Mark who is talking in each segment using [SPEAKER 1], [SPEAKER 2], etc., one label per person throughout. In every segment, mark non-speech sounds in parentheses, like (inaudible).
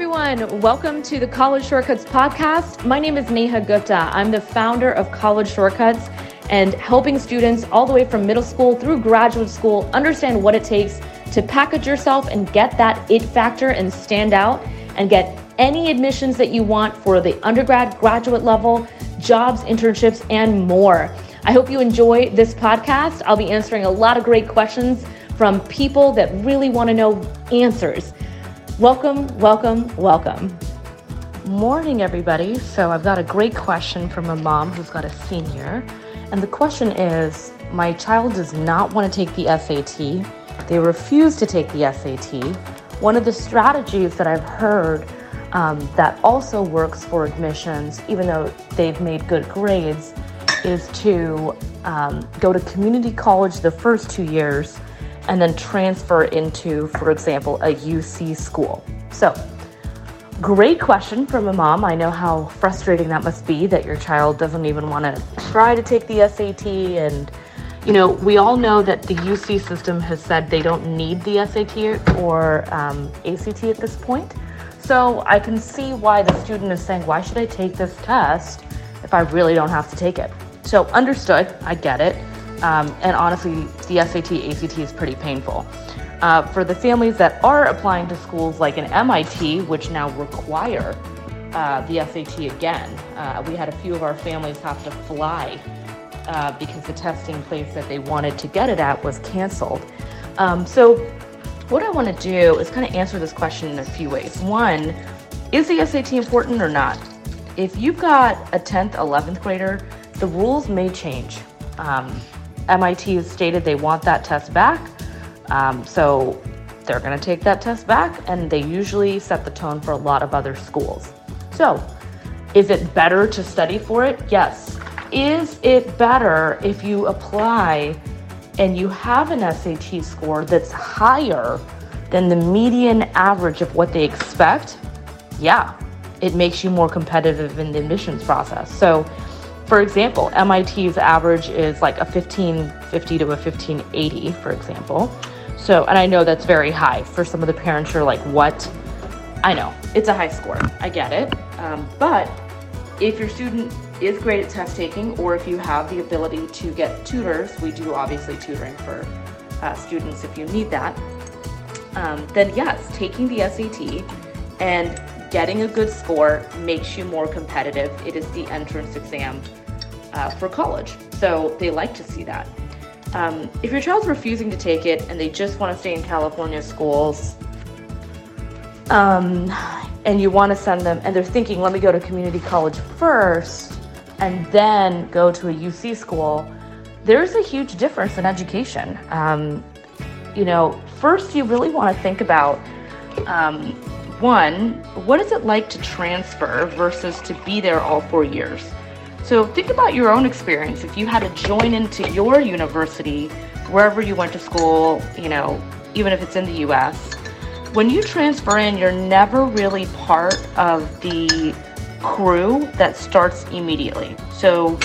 [SPEAKER 1] everyone. Welcome to the College Shortcuts podcast. My name is Neha Gupta. I'm the founder of College Shortcuts and helping students all the way from middle school through graduate school understand what it takes to package yourself and get that it factor and stand out and get any admissions that you want for the undergrad, graduate level, jobs, internships, and more. I hope you enjoy this podcast. I'll be answering a lot of great questions from people that really want to know answers. Welcome, welcome, welcome. Morning, everybody. So, I've got a great question from a mom who's got a senior. And the question is My child does not want to take the SAT. They refuse to take the SAT. One of the strategies that I've heard um, that also works for admissions, even though they've made good grades, is to um, go to community college the first two years and then transfer into, for example, a UC school. So, great question from a mom. I know how frustrating that must be that your child doesn't even want to try to take the SAT. And, you know, we all know that the UC system has said they don't need the SAT or um, ACT at this point. So, I can see why the student is saying, why should I take this test if I really don't have to take it? So, understood, I get it. Um, and honestly, the SAT, ACT is pretty painful. Uh, for the families that are applying to schools like an MIT, which now require uh, the SAT again, uh, we had a few of our families have to fly uh, because the testing place that they wanted to get it at was canceled. Um, so, what I want to do is kind of answer this question in a few ways. One, is the SAT important or not? If you've got a 10th, 11th grader, the rules may change. Um, MIT has stated they want that test back. Um, so they're going to take that test back, and they usually set the tone for a lot of other schools. So, is it better to study for it? Yes. Is it better if you apply and you have an SAT score that's higher than the median average of what they expect? Yeah, it makes you more competitive in the admissions process. So, for example, MIT's average is like a 1550 to a 1580, for example. So, and I know that's very high for some of the parents who are like, what? I know, it's a high score. I get it. Um, but if your student is great at test taking, or if you have the ability to get tutors, we do obviously tutoring for uh, students if you need that, um, then yes, taking the SAT and getting a good score makes you more competitive. It is the entrance exam uh, for college. So they like to see that. Um, if your child's refusing to take it and they just want to stay in California schools, um, and you want to send them, and they're thinking, let me go to community college first and then go to a UC school, there's a huge difference in education. Um, you know, first, you really want to think about um, one, what is it like to transfer versus to be there all four years? So think about your own experience. If you had to join into your university, wherever you went to school, you know, even if it's in the US, when you transfer in, you're never really part of the crew that starts immediately. So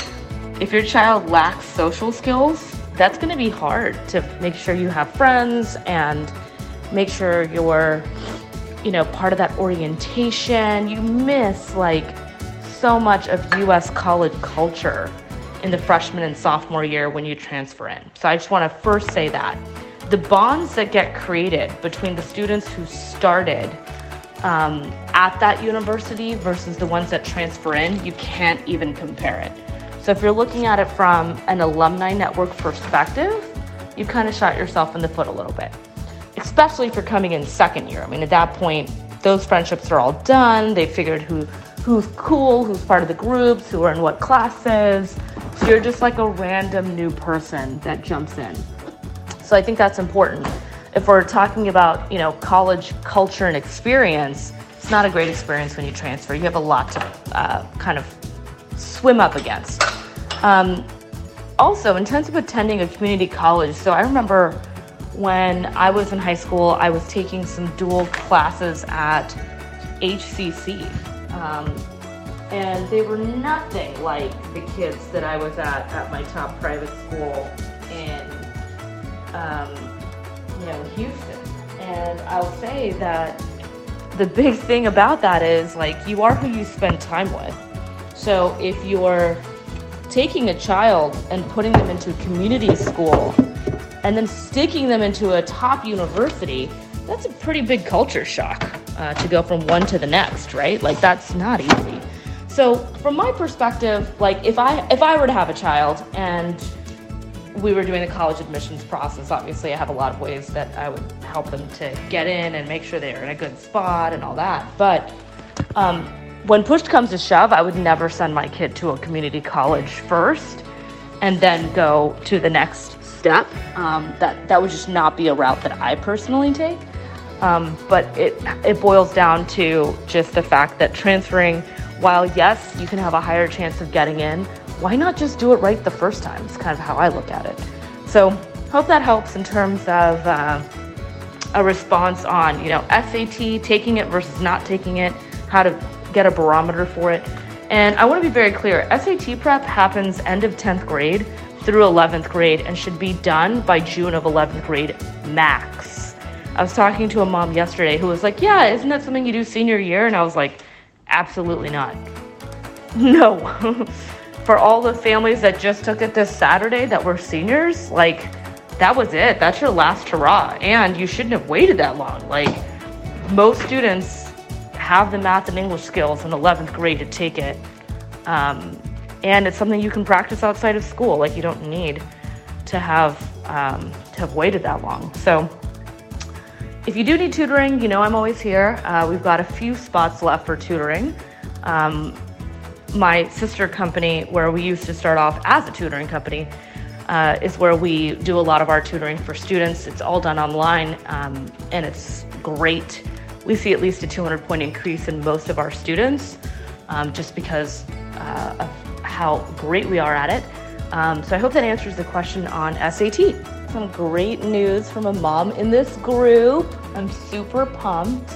[SPEAKER 1] if your child lacks social skills, that's going to be hard to make sure you have friends and make sure you're, you know, part of that orientation. You miss like so much of US college culture in the freshman and sophomore year when you transfer in. So I just want to first say that. The bonds that get created between the students who started um, at that university versus the ones that transfer in, you can't even compare it. So if you're looking at it from an alumni network perspective, you kind of shot yourself in the foot a little bit, especially if you're coming in second year. I mean, at that point, those friendships are all done. They figured who who's cool, who's part of the groups, who are in what classes. So you're just like a random new person that jumps in. So I think that's important. If we're talking about, you know, college culture and experience, it's not a great experience when you transfer. You have a lot to uh, kind of swim up against. Um, also, in terms of attending a community college, so I remember when I was in high school, I was taking some dual classes at HCC, um, and they were nothing like the kids that I was at at my top private school in, um, you know, Houston. And I'll say that the big thing about that is like you are who you spend time with. So if you're taking a child and putting them into a community school and then sticking them into a top university, that's a pretty big culture shock uh, to go from one to the next, right? Like that's not easy. So from my perspective, like if I if I were to have a child and we were doing the college admissions process, obviously I have a lot of ways that I would help them to get in and make sure they're in a good spot and all that. But um, when push comes to shove, I would never send my kid to a community college first and then go to the next Um, that that would just not be a route that I personally take. Um, but it it boils down to just the fact that transferring, while yes, you can have a higher chance of getting in, why not just do it right the first time? It's kind of how I look at it. So hope that helps in terms of uh, a response on you know SAT taking it versus not taking it, how to get a barometer for it. And I want to be very clear SAT prep happens end of 10th grade through 11th grade and should be done by June of 11th grade max. I was talking to a mom yesterday who was like, Yeah, isn't that something you do senior year? And I was like, Absolutely not. (laughs) No. (laughs) For all the families that just took it this Saturday that were seniors, like, that was it. That's your last hurrah. And you shouldn't have waited that long. Like, most students have the math and English skills in 11th grade to take it. Um, and it's something you can practice outside of school. Like you don't need to have um, to have waited that long. So if you do need tutoring, you know I'm always here. Uh, we've got a few spots left for tutoring. Um, my sister company, where we used to start off as a tutoring company, uh, is where we do a lot of our tutoring for students. It's all done online, um, and it's great we see at least a 200 point increase in most of our students um, just because uh, of how great we are at it. Um, so I hope that answers the question on SAT. Some great news from a mom in this group. I'm super pumped.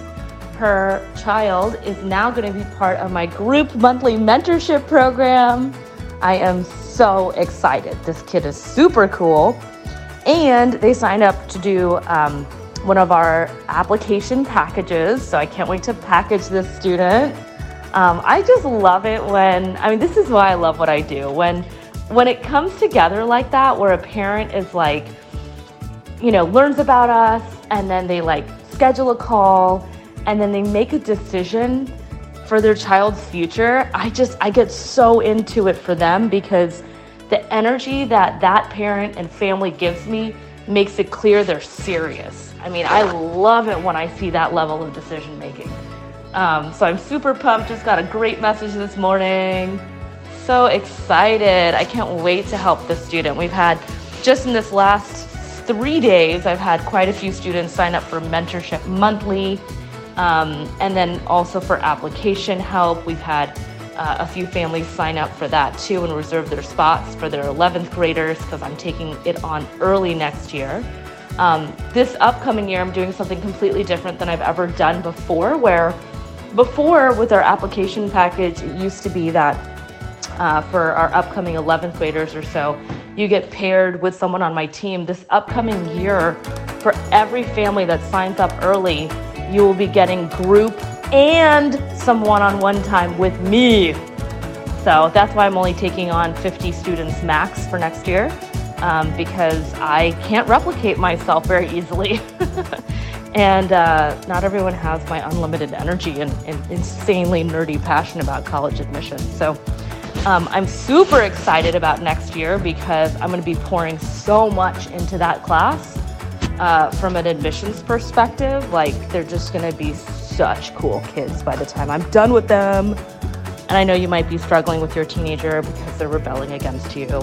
[SPEAKER 1] Her child is now going to be part of my group monthly mentorship program. I am so excited. This kid is super cool. And they signed up to do um, one of our application packages. So I can't wait to package this student. Um, I just love it when, I mean, this is why I love what I do. When, when it comes together like that, where a parent is like, you know, learns about us and then they like schedule a call and then they make a decision for their child's future, I just, I get so into it for them because the energy that that parent and family gives me makes it clear they're serious I mean, I love it when I see that level of decision making. Um, so I'm super pumped. Just got a great message this morning. So excited. I can't wait to help this student. We've had just in this last three days, I've had quite a few students sign up for mentorship monthly. Um, and then also for application help, we've had uh, a few families sign up for that too and reserve their spots for their 11th graders because I'm taking it on early next year. Um, this upcoming year, I'm doing something completely different than I've ever done before, where before with our application package, it used to be that uh, for our upcoming 11th graders or so, you get paired with someone on my team. This upcoming year, for every family that signs up early, you will be getting group and some one on one time with me. So that's why I'm only taking on 50 students max for next year um, because I can't replicate myself very easily. (laughs) and uh, not everyone has my unlimited energy and, and, insanely nerdy passion about college admissions. So um, I'm super excited about next year because I'm going to be pouring so much into that class. Uh, from an admissions perspective, like they're just going to be such cool kids by the time I'm done with them. And I know you might be struggling with your teenager because they're rebelling against you.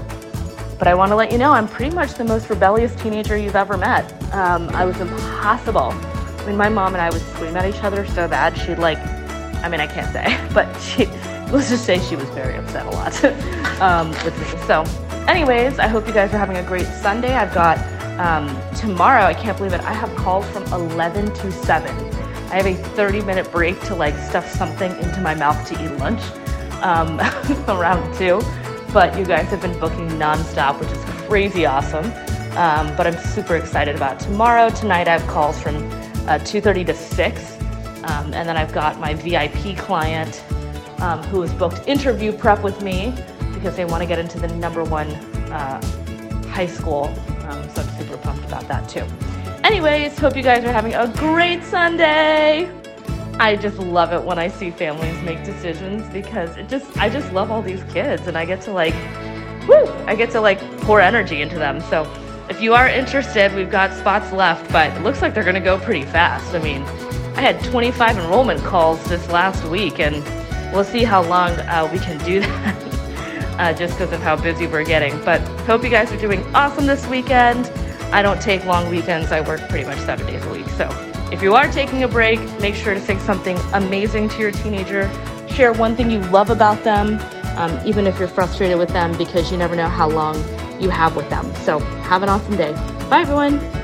[SPEAKER 1] But I want to let you know I'm pretty much the most rebellious teenager you've ever met. Um, I was impossible. I mean, my mom and I would scream at each other so bad, she'd like, I mean, I can't say, (laughs) but she, let's just say she was very upset a lot (laughs) um, with me. So, anyways, I hope you guys are having a great Sunday. I've got um, tomorrow, I can't believe it, I have calls from 11 to 7. I have a 30 minute break to like stuff something into my mouth to eat lunch um, (laughs) around 2 but you guys have been booking nonstop, which is crazy awesome. Um, but I'm super excited about tomorrow. Tonight I have calls from uh, 2:30 to 6, Um, and then I've got my VIP client um, who has booked interview prep with me because they want to get into the number one uh, high school. Um, so I'm super pumped about that too. Anyways, hope you guys are having a great Sunday. I just love it when I see families make decisions because it just I just love all these kids and I get to like woo, I get to like pour energy into them. So if you are interested, we've got spots left, but it looks like they're going to go pretty fast. I mean, I had 25 enrollment calls this last week and we'll see how long uh, we can do (laughs) that. Uh, just because of how busy we're getting. But hope you guys are doing awesome this weekend. I don't take long weekends, I work pretty much seven days a week. So if you are taking a break, make sure to say something amazing to your teenager. Share one thing you love about them, um, even if you're frustrated with them, because you never know how long you have with them. So have an awesome day. Bye, everyone.